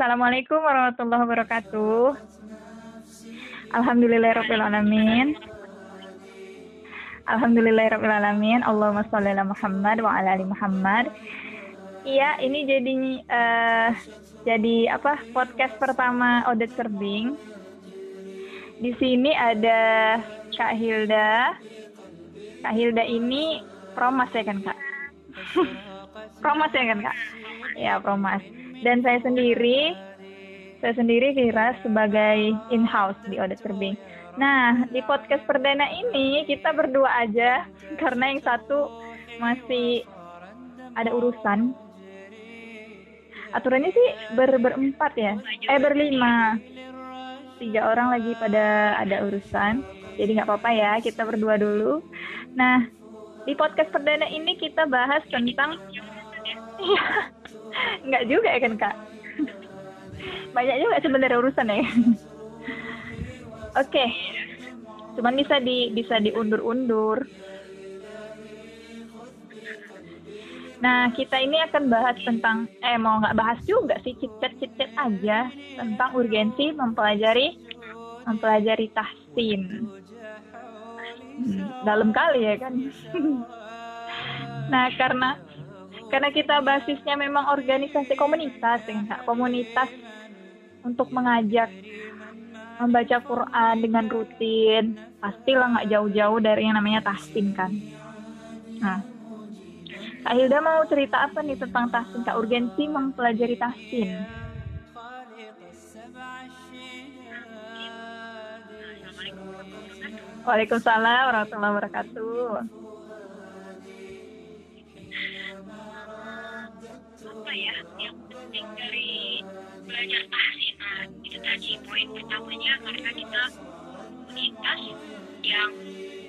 Assalamualaikum warahmatullahi wabarakatuh. Alhamdulillahirrahmanirrahim. Alhamdulillahirrahmanirrahim. Allahumma sholli ala Muhammad wa ala ali Muhammad. Iya, ini jadi uh, jadi apa podcast pertama Odet Serbing. Di sini ada Kak Hilda. Kak Hilda ini promas ya kan Kak? promas ya kan Kak? Ya promas dan saya sendiri saya sendiri kira sebagai in-house di Odet Terbing. Nah, di podcast perdana ini kita berdua aja karena yang satu masih ada urusan. Aturannya sih ber berempat ya, eh berlima. Tiga orang lagi pada ada urusan, jadi nggak apa-apa ya kita berdua dulu. Nah, di podcast perdana ini kita bahas tentang Enggak juga ya kan kak? Banyak juga sebenarnya urusan ya. Oke, cuman bisa di bisa diundur-undur. Nah, kita ini akan bahas tentang, eh mau nggak bahas juga sih, cicet-cicet aja tentang urgensi mempelajari mempelajari tahsin. Hmm, dalam kali ya kan. nah, karena karena kita basisnya memang organisasi komunitas ya komunitas untuk mengajak membaca Quran dengan rutin pastilah nggak jauh-jauh dari yang namanya tahsin kan nah Kak Hilda mau cerita apa nih tentang tahsin Kak urgensi mempelajari tahsin Waalaikumsalam warahmatullahi wabarakatuh. apa ya yang penting dari belajar tahsinan itu tadi poin pertamanya karena kita komunitas yang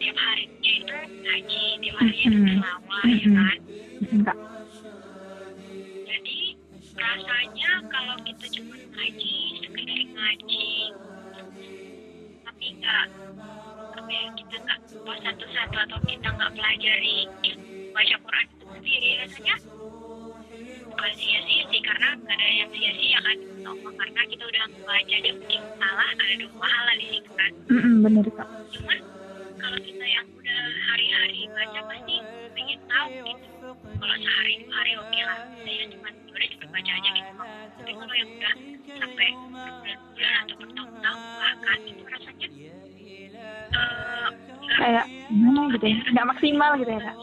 tiap harinya itu ngaji tiap harinya itu berlawak ya kan jadi rasanya kalau kita cuma ngaji sekedar ngaji tapi nggak apa ya kita nggak pas satu-satu atau kita nggak pelajari baca Quran itu sendiri rasanya bukan sia-sia sih karena gak ada yang sia-sia kan. Allah karena kita udah baca dan mungkin salah ada dua pahala di situ kan. Mm -hmm, bener kak. Cuman kalau kita yang udah hari-hari baca pasti pengen tahu gitu kalau sehari dua hari oke okay lah. Saya cuma udah cuma baca aja gitu. Tapi kalau yang udah sampai berbulan-bulan atau bertahun-tahun bahkan itu rasanya uh, kayak gimana gitu ya? nggak maksimal gitu ya kak?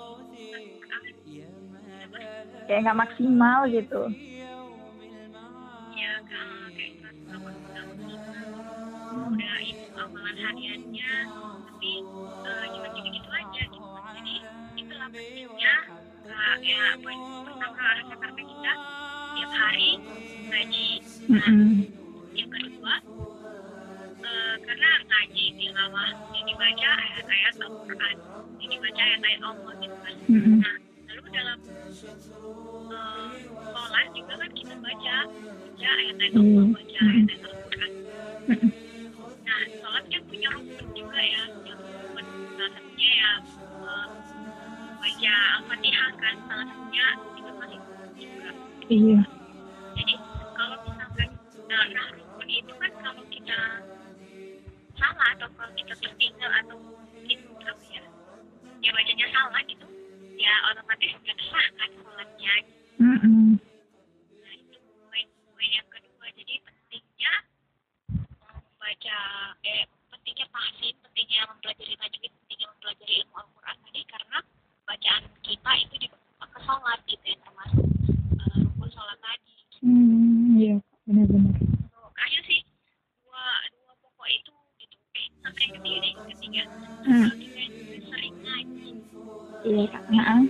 Kayak nggak maksimal gitu. Ya kayak udah itu amalan hariannya tapi uh, cuma gitu gitu aja gitu. Jadi itulah pentingnya ya poin pertama rasa karena kita tiap hari ngaji nah mm -hmm. yang kedua uh, karena ngaji tilawah yang dibaca ayat-ayat Al-Quran yang dibaca ayat-ayat Allah gitu kan mm -hmm. nah lalu dalam uh, sholat juga kan kita baca baca ayat-ayat Allah baca ayat-ayat Al-Quran nah sholat kan punya rukun juga ya yang rukun salah satunya ya baca Al-Fatihah kan salah satunya itu masih juga. Iya. Jadi kalau misalkan nah, nah rukun itu kan kalau kita salah atau kalau kita tertinggal atau mungkin apa ya ya bacanya salah gitu ya otomatis nggak sah kan sholatnya. Mm -hmm. Kita itu dibawa ke sholat gitu ya termasuk uh, rukun sholat tadi. Hmm iya benar-benar. So, kayaknya sih dua dua pokok itu gitu eh sampai yang ketiga. Deh ketiga Hmm. juga sering ngaji. Iya kak. Nah,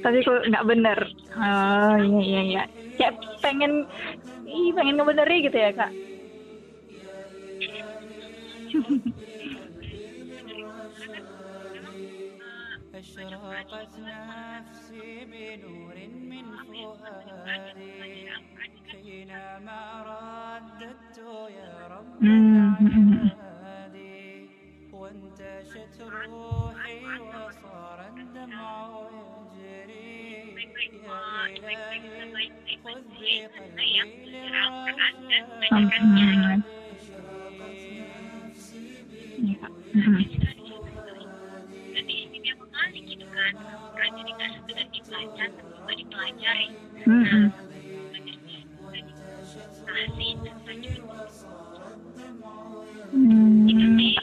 tapi kok nggak bener? Oh iya iya iya. Kayak pengen ih pengen ngebenerin gitu ya kak Hmm, hmm, hmm. baik-baik eh, baik-baik sebaik-baik manusia itu adalah yang belajar Al-Quran dan mengajarkannya Hmm. Iya. Hmm. jadi istimewa sekali gitu kan Al-Quran jadi nggak sekedar dibaca tapi juga dipelajari Hmm. tahsin dan tajwid Hmm. itu sih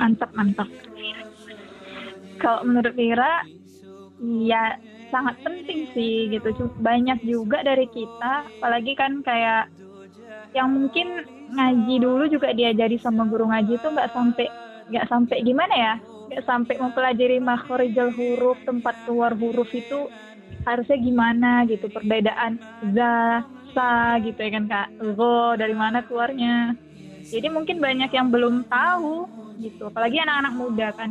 Mantap, mantap. Kalau menurut Vira, ya sangat penting sih gitu. Banyak juga dari kita, apalagi kan kayak yang mungkin ngaji dulu juga diajari sama guru ngaji itu nggak sampai nggak sampai gimana ya? Nggak sampai mempelajari makhorijal huruf tempat keluar huruf itu harusnya gimana gitu perbedaan za sa gitu ya kan kak? Go dari mana keluarnya? Jadi mungkin banyak yang belum tahu gitu apalagi anak-anak muda kan.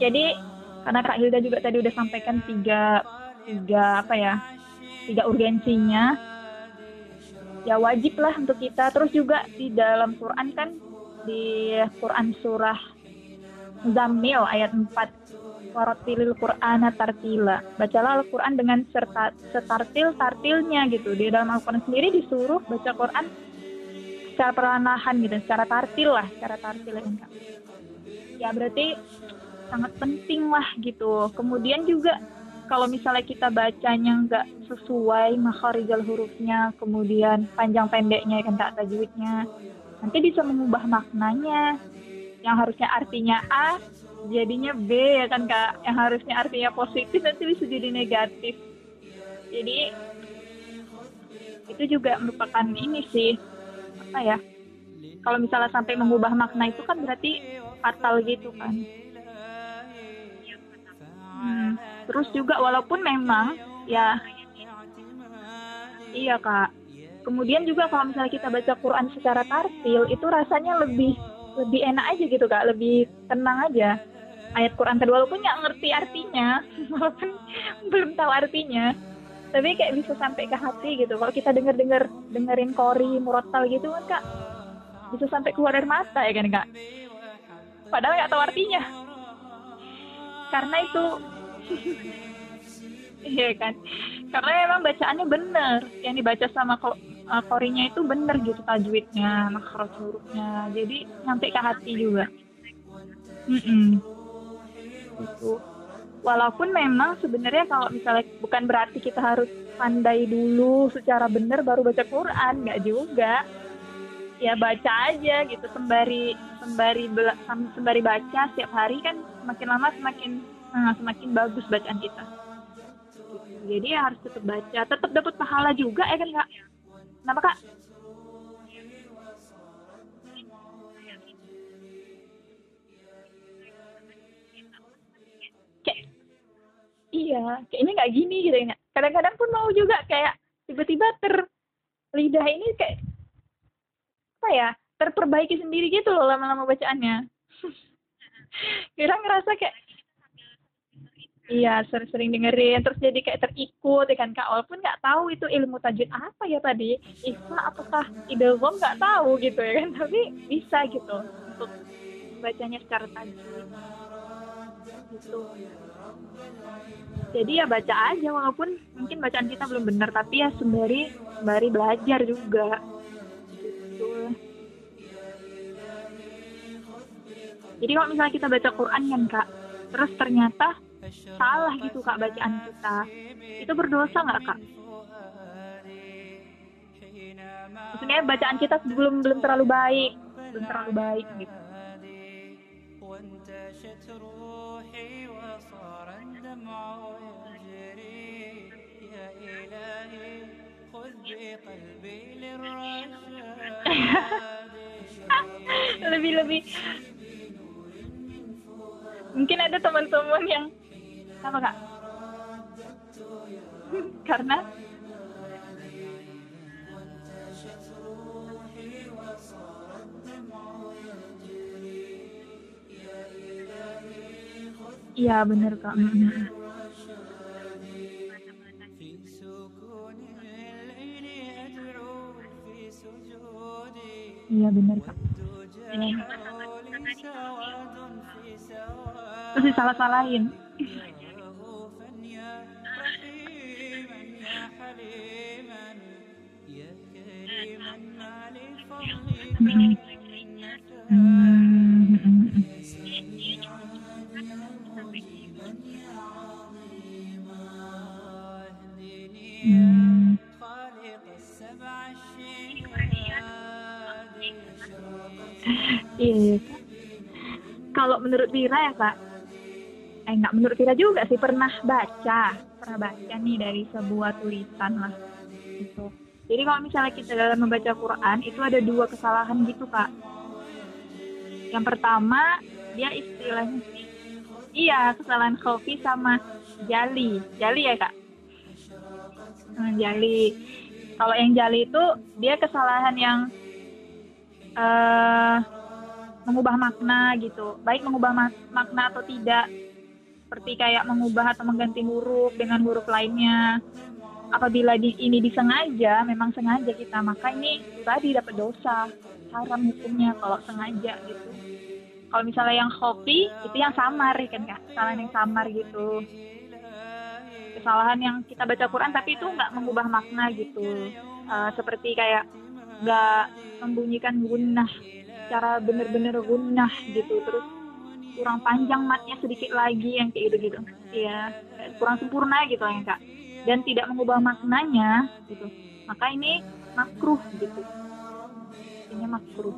Jadi karena kak Hilda juga tadi udah sampaikan tiga tiga apa ya tiga urgensinya ya wajib lah untuk kita. Terus juga di dalam Quran kan di Quran surah Zamil ayat 4 Waratilil Qur'ana tartila. Bacalah Al-Quran dengan serta, setartil-tartilnya gitu. Di dalam Al-Quran sendiri disuruh baca Quran secara perlahan gitu Secara tartil lah, secara tartil ya. Ya berarti sangat penting lah gitu. Kemudian juga kalau misalnya kita bacanya nggak sesuai makharijal hurufnya Kemudian panjang pendeknya ya kan Kak tajwidnya Nanti bisa mengubah maknanya. Yang harusnya artinya A jadinya B ya kan kak? Yang harusnya artinya positif nanti bisa jadi negatif. Jadi itu juga merupakan ini sih apa ya? Kalau misalnya sampai mengubah makna itu kan berarti fatal gitu kan terus juga walaupun memang ya iya kak. Kemudian juga kalau misalnya kita baca Quran secara tartil itu rasanya lebih lebih enak aja gitu kak. Lebih tenang aja. Ayat Quran kedua walaupun nggak ngerti artinya walaupun belum tahu artinya tapi kayak bisa sampai ke hati gitu. Kalau kita denger denger dengerin kori murotal gitu kan kak bisa sampai keluar air mata ya kan kak? Padahal nggak tahu artinya. Karena itu iya kan? Karena memang bacaannya bener. Yang dibaca sama uh, korinya itu bener gitu tajwidnya makhraj hurufnya. Jadi nyampe ke hati juga. Mm-mm. Gitu. walaupun memang sebenarnya kalau misalnya bukan berarti kita harus pandai dulu secara benar baru baca Quran. Nggak juga. Ya baca aja gitu sembari sembari sembari baca setiap hari kan semakin lama semakin nah, semakin bagus bacaan kita. Jadi ya harus tetap baca. Tetap dapat pahala juga ya kan kak? Kenapa kak? Kayak iya kayaknya nggak gini gitu ya kadang-kadang pun mau juga kayak tiba-tiba ter lidah ini kayak apa ya terperbaiki sendiri gitu loh lama-lama bacaannya. Kira ngerasa kayak iya sering-sering dengerin terus jadi kayak terikut ya kan? Kak walaupun nggak tahu itu ilmu tajwid apa ya tadi. Ikhfa apakah idgham nggak tahu gitu ya kan? Tapi bisa gitu untuk bacanya secara tajwid. Gitu. Jadi ya baca aja walaupun mungkin bacaan kita belum benar tapi ya sembari sembari belajar juga. Gitu. Jadi kalau misalnya kita baca Quran kan kak terus ternyata salah gitu kak bacaan kita. Itu berdosa nggak kak? Maksudnya bacaan kita belum belum terlalu baik. Belum terlalu baik gitu. Lebih lebih mungkin ada teman-teman yang Kenapa kak? Karena Iya benar kak. Iya benar kak. Terus disalah-salahin. Iya. Kalau menurut Vira ya kak, eh nggak menurut Vira juga sih pernah baca, pernah baca nih dari sebuah tulisan lah gitu. Jadi kalau misalnya kita dalam membaca Quran itu ada dua kesalahan gitu kak. Yang pertama dia istilahnya iya kesalahan kopi sama jali, jali ya kak. Hmm, jali. Kalau yang jali itu dia kesalahan yang eh mengubah makna gitu baik mengubah mak makna atau tidak seperti kayak mengubah atau mengganti huruf dengan huruf lainnya apabila di, ini disengaja memang sengaja kita maka ini tadi dapat dosa haram hukumnya kalau sengaja gitu. Kalau misalnya yang kopi itu yang samar ya kan kak? Kesalahan yang samar gitu. Kesalahan yang kita baca Quran tapi itu nggak mengubah makna gitu. Uh, seperti kayak nggak membunyikan gunnah secara bener-bener gunnah gitu. Terus kurang panjang matnya sedikit lagi yang kayak gitu gitu ya kurang sempurna gitu ya kak dan tidak mengubah maknanya gitu. Maka ini makruh gitu. Ini makruh.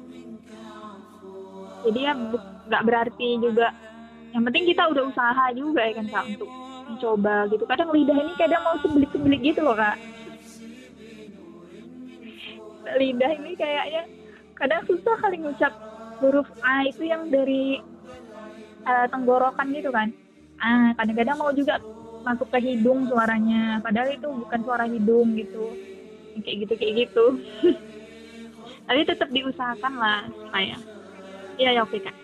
Jadi ya nggak berarti juga yang penting kita udah usaha juga ya kan kak untuk mencoba gitu. Kadang lidah ini kadang mau sebelik-sebelik gitu loh kak. Lidah ini kayaknya kadang susah kali ngucap huruf A itu yang dari uh, tenggorokan gitu kan. Ah kadang-kadang mau juga masuk ke hidung suaranya. Padahal itu bukan suara hidung gitu. Kayak gitu kayak gitu. Tapi tetap diusahakan lah supaya iya ya oke kak.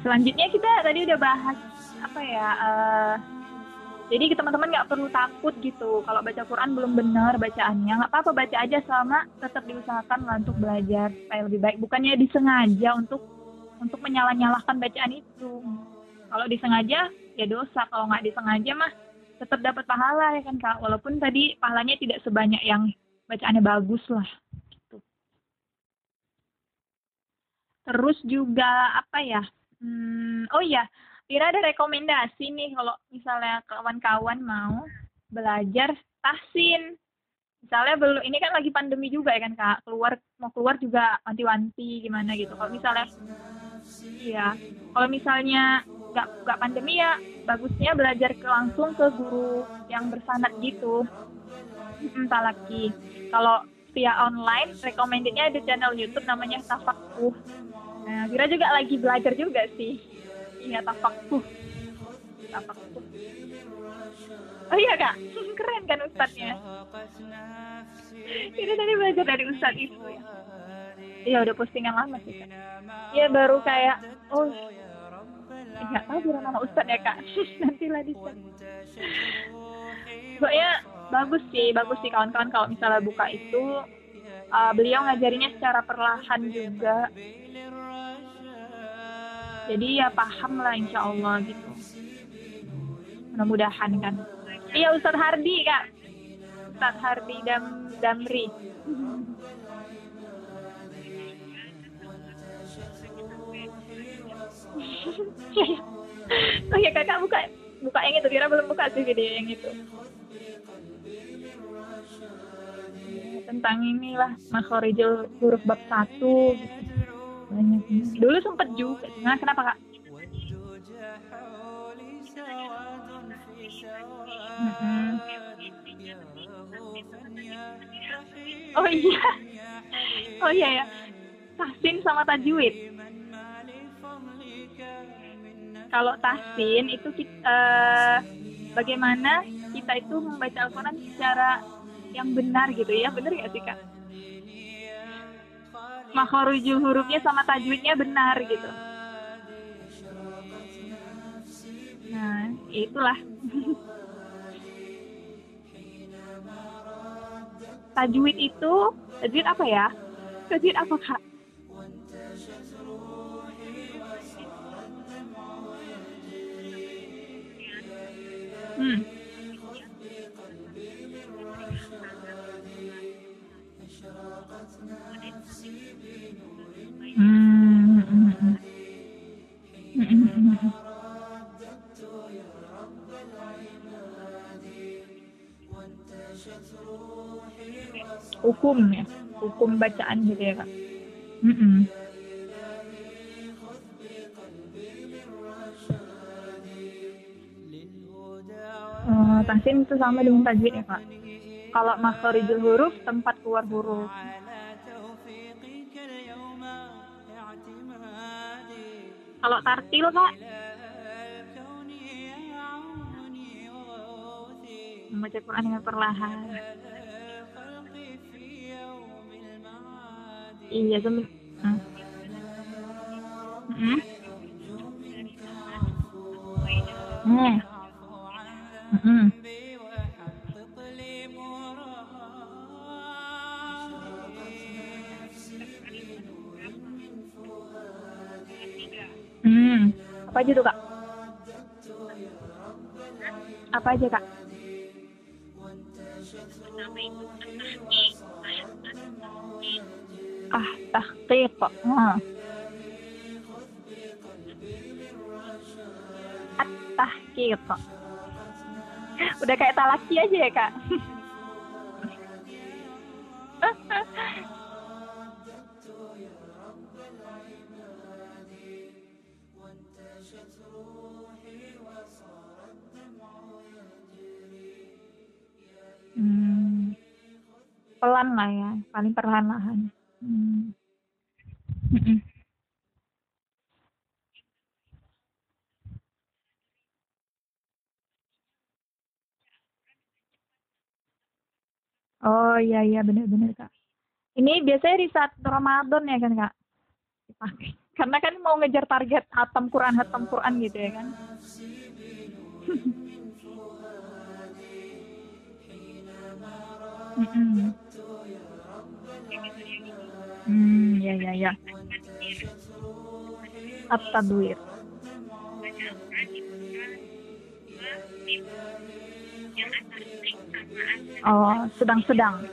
Selanjutnya kita tadi udah bahas apa ya uh, jadi teman-teman nggak perlu takut gitu. Kalau baca Quran belum benar bacaannya nggak apa-apa baca aja selama tetap diusahakan lah untuk belajar supaya lebih baik. Bukannya disengaja untuk untuk menyalah-nyalahkan bacaan itu. Kalau disengaja ya dosa. Kalau nggak disengaja mah tetap dapat pahala ya kan kak walaupun tadi pahalanya tidak sebanyak yang bacaannya bagus lah gitu. terus juga apa ya hmm, oh iya Kira ada rekomendasi nih kalau misalnya kawan-kawan mau belajar tahsin. Misalnya belum ini kan lagi pandemi juga ya kan Kak. Keluar mau keluar juga wanti-wanti gimana gitu. Kalau misalnya iya, kalau misalnya nggak nggak pandemi ya. Bagusnya belajar ke langsung ke guru yang bersanat gitu. Entah lagi. Kalau via online, recommendednya ada channel YouTube namanya Tafakuh. Nah, Kira juga lagi belajar juga sih. Iya tafakuh tafakuh oh iya kak. Keren kan ustadznya? Ini tadi belajar dari ustadz itu ya? Iya udah postingan lama sih kak. Iya baru kayak oh nggak tahu biar nama ustadz ya kak. Nanti lah di pokoknya bagus sih bagus sih kawan-kawan kalau misalnya buka itu uh, beliau ngajarinya secara perlahan juga. Jadi ya paham lah insya Allah gitu. Mudah-mudahan kan. Iya Ustadz Hardi kak. Ustadz Hardi Dam Damri oh ya kakak buka buka yang itu kira belum buka sih video yang itu. Tentang inilah makhorijul huruf bab satu. Gitu banyak dulu sempet juga. Nah kenapa kak? Hmm. oh iya. Oh iya ya tahsin sama tajwid kalau tahsin itu kita, uh, bagaimana kita itu membaca Al-Quran secara yang benar gitu ya benar gak sih kak makharujul hurufnya sama tajwidnya benar gitu. Nah, itulah. tajwid itu, tajwid apa ya? Tajwid apa, Kak? Hmm. Hmm, hmm, hmm. Hmm, hmm, hmm, hmm. Hukum ya, hukum bacaan gitu ya kak. Mm-mm. Eh, tahsin itu sama dengan tajwid ya kak. Kalau makharijul huruf tempat keluar huruf. Kalau tartil kak, membaca Quran dengan perlahan. Iya, sambil. Hmm. Hmm. Hmm. Hmm. Apa aja tuh kak? Apa aja kak? Ah, tahqiq. Hmm. At-tahqiq. Udah kayak talaki aja ya, Kak. Pelan lah ya, paling perlahan-lahan. Hmm. Oh iya iya benar-benar kak. Ini biasanya di saat Ramadan ya kan kak? Karena kan mau ngejar target hatam Quran hatam Quran gitu ya kan? Mm-mm. Hmm, ya ya. At-tadwir. Oh, sedang-sedang.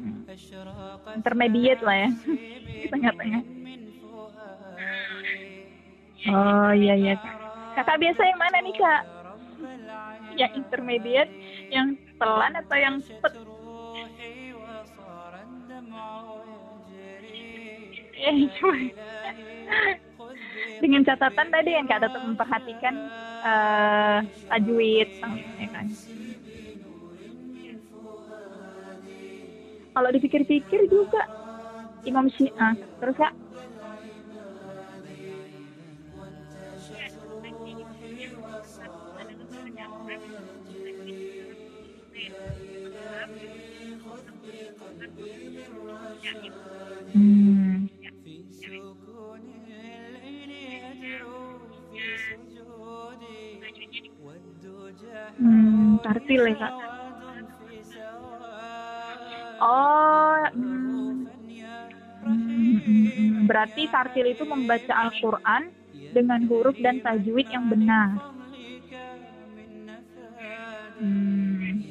Hmm. Intermediate lah ya. Tengah-tengah. Oh, iya iya. Kakak biasa yang mana nih, Kak? Yang intermediate, yang pelan atau yang cepet? Dengan catatan tadi yang Kak tetap memperhatikan eh tajwid, ya kan? Kalau dipikir-pikir juga Imam Syiah, terus Kak? Hmm, tartil ya kak. Oh, hmm. Hmm, hmm, hmm. berarti tartil itu membaca Al-Quran dengan huruf dan tajwid yang benar. Hmm.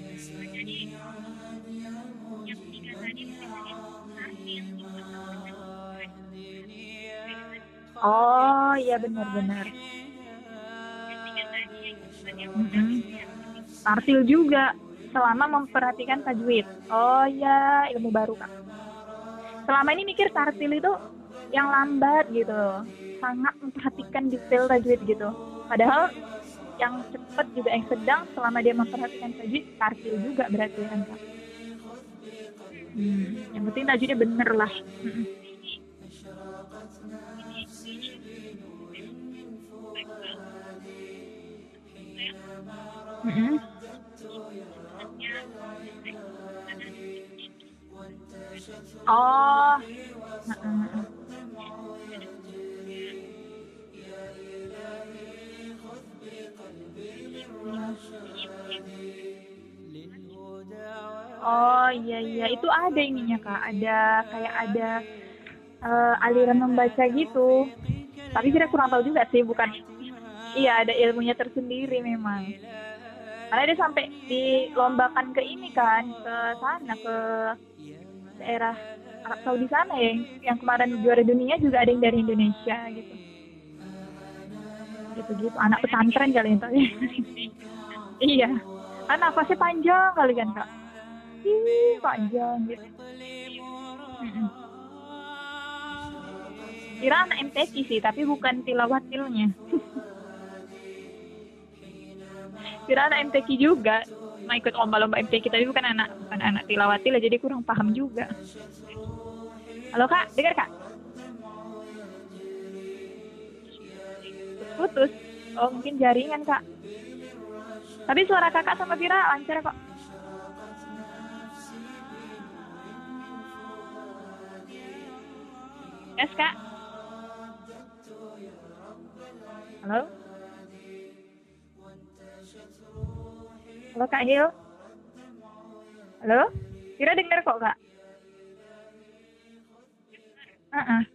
Oh, iya benar-benar. Mm-mm. Tartil juga selama memperhatikan tajwid. Oh ya, ilmu baru kak. Selama ini mikir tartil itu yang lambat gitu, sangat memperhatikan detail tajwid gitu. Padahal yang cepat juga yang sedang selama dia memperhatikan tajwid tartil juga berarti kan kak. Hmm, yang penting tajwidnya bener lah. Mm-mm. Oh. Oh iya iya itu ada ininya kak, ada kayak ada eh, aliran membaca gitu. Tapi kita kurang tahu juga sih, bukan? Iya ada ilmunya tersendiri memang. karena dia sampai dilombakan ke ini kan ke sana ke daerah Arab Saudi sana ya yang kemarin juara dunia juga ada yang dari Indonesia gitu. Gitu gitu anak pesantren kali itu iya kan nafasnya panjang kali kan kak. Ih, panjang gitu. Kira anak MTQ sih tapi bukan tilawatilnya kira anak MTQ juga mau ikut lomba-lomba MTQ tapi bukan anak bukan anak tilawatil jadi kurang paham juga. Halo kak. Dengar kak? Putus. Oh mungkin jaringan kak. Tapi suara kakak sama Vira lancar kok. Yes kak. Halo halo kak Hil halo Vira dengar kok kak Uh-uh.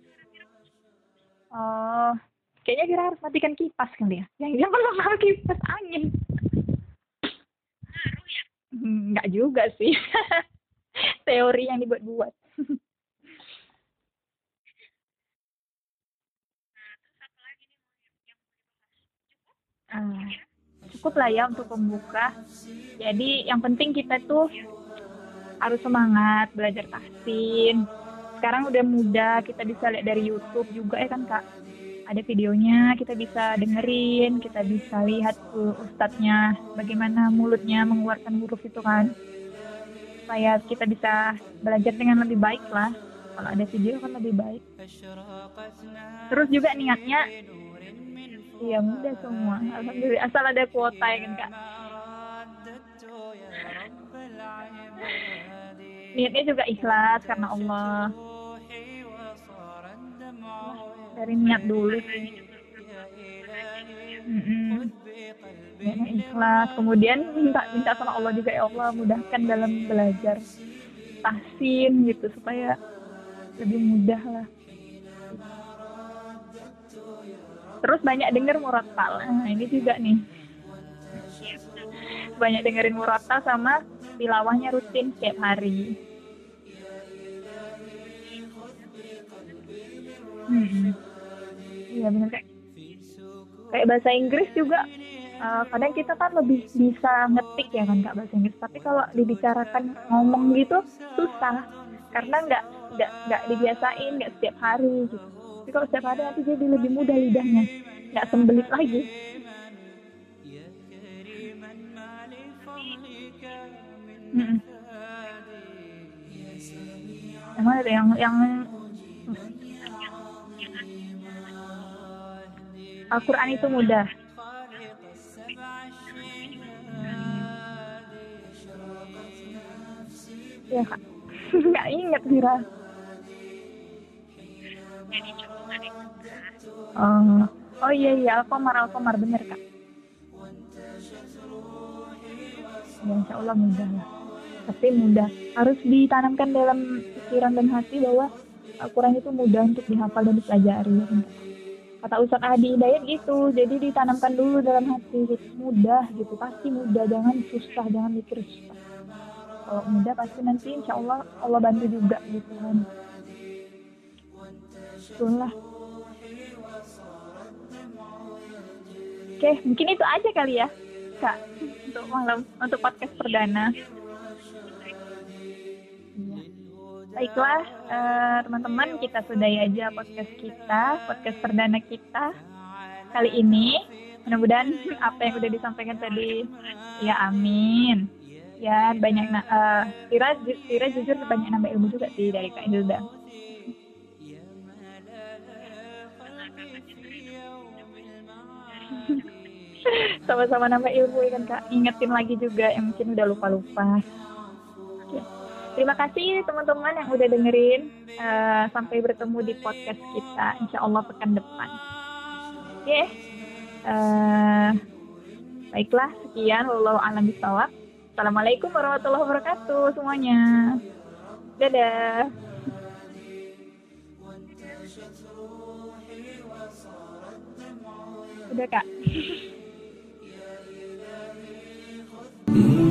Oh, kayaknya Vira harus matikan kipas kali ya. Yang kalau mau kipas angin. Hmm, Nggak juga sih. Teori yang dibuat-buat. Ah, cukup lah ya untuk pembuka. Jadi yang penting kita tuh harus semangat belajar tahsin. Sekarang udah mudah, kita bisa lihat dari YouTube juga ya kan kak. Ada videonya, kita bisa dengerin, kita bisa lihat ustadznya bagaimana mulutnya mengeluarkan huruf itu kan. Supaya kita bisa belajar dengan lebih baik lah. Kalau ada video kan lebih baik. Terus juga niatnya, iya mudah semua. Alhamdulillah, asal ada kuota ya kan kak. Niatnya juga ikhlas karena Allah. Dari niat dulu. Mm-mm. Niatnya ikhlas. Kemudian minta minta sama Allah juga ya Allah mudahkan dalam belajar tahsin gitu supaya lebih mudah lah. Terus banyak denger murattal. Nah, ini juga nih. Banyak dengerin murattal sama tilawahnya rutin setiap hari. Hmm. Iya benar kayak kayak bahasa Inggris juga eh, kadang kita kan lebih bisa ngetik ya kan kak bahasa Inggris tapi kalau dibicarakan ngomong gitu susah karena nggak nggak nggak dibiasain nggak setiap hari gitu tapi kalau setiap hari nanti jadi lebih mudah lidahnya. Nggak sembelit lagi. Yang mana tuh? yang yang Al-Quran itu mudah. Ya kak. Nggak inget Vira oh oh iya iya Alkomar Alkomar bener kak. Ya insya Allah mudah lah. Tapi mudah. Harus ditanamkan dalam pikiran dan hati bahwa Al-Quran itu mudah untuk dihafal dan dipelajari. Kata Ustaz Adi Hidayat gitu jadi ditanamkan dulu dalam hati gitu. mudah gitu. Pasti mudah jangan susah jangan mikir susah. Kalau mudah pasti nanti insya Allah Allah bantu juga gitu kan. Itulah oke mungkin itu aja kali ya kak untuk malam untuk podcast perdana. Baiklah, eh, teman-teman, kita sudahi aja podcast kita, podcast perdana kita kali ini. Mudah-mudahan apa yang udah disampaikan tadi, ya amin. Ya banyak, na- eh, Tira, Tira jujur banyak nambah ilmu juga sih dari Kak Hilda. Sama-sama nambah ilmu ya kan Kak. Ingetin lagi juga yang mungkin udah lupa-lupa. Terima kasih teman-teman yang udah dengerin. Eh, sampai bertemu di podcast kita, insya Allah pekan depan. Oke. Eh, baiklah, sekian. Assalamualaikum warahmatullahi wabarakatuh semuanya. Dadah. Udah kak. Mm-hmm.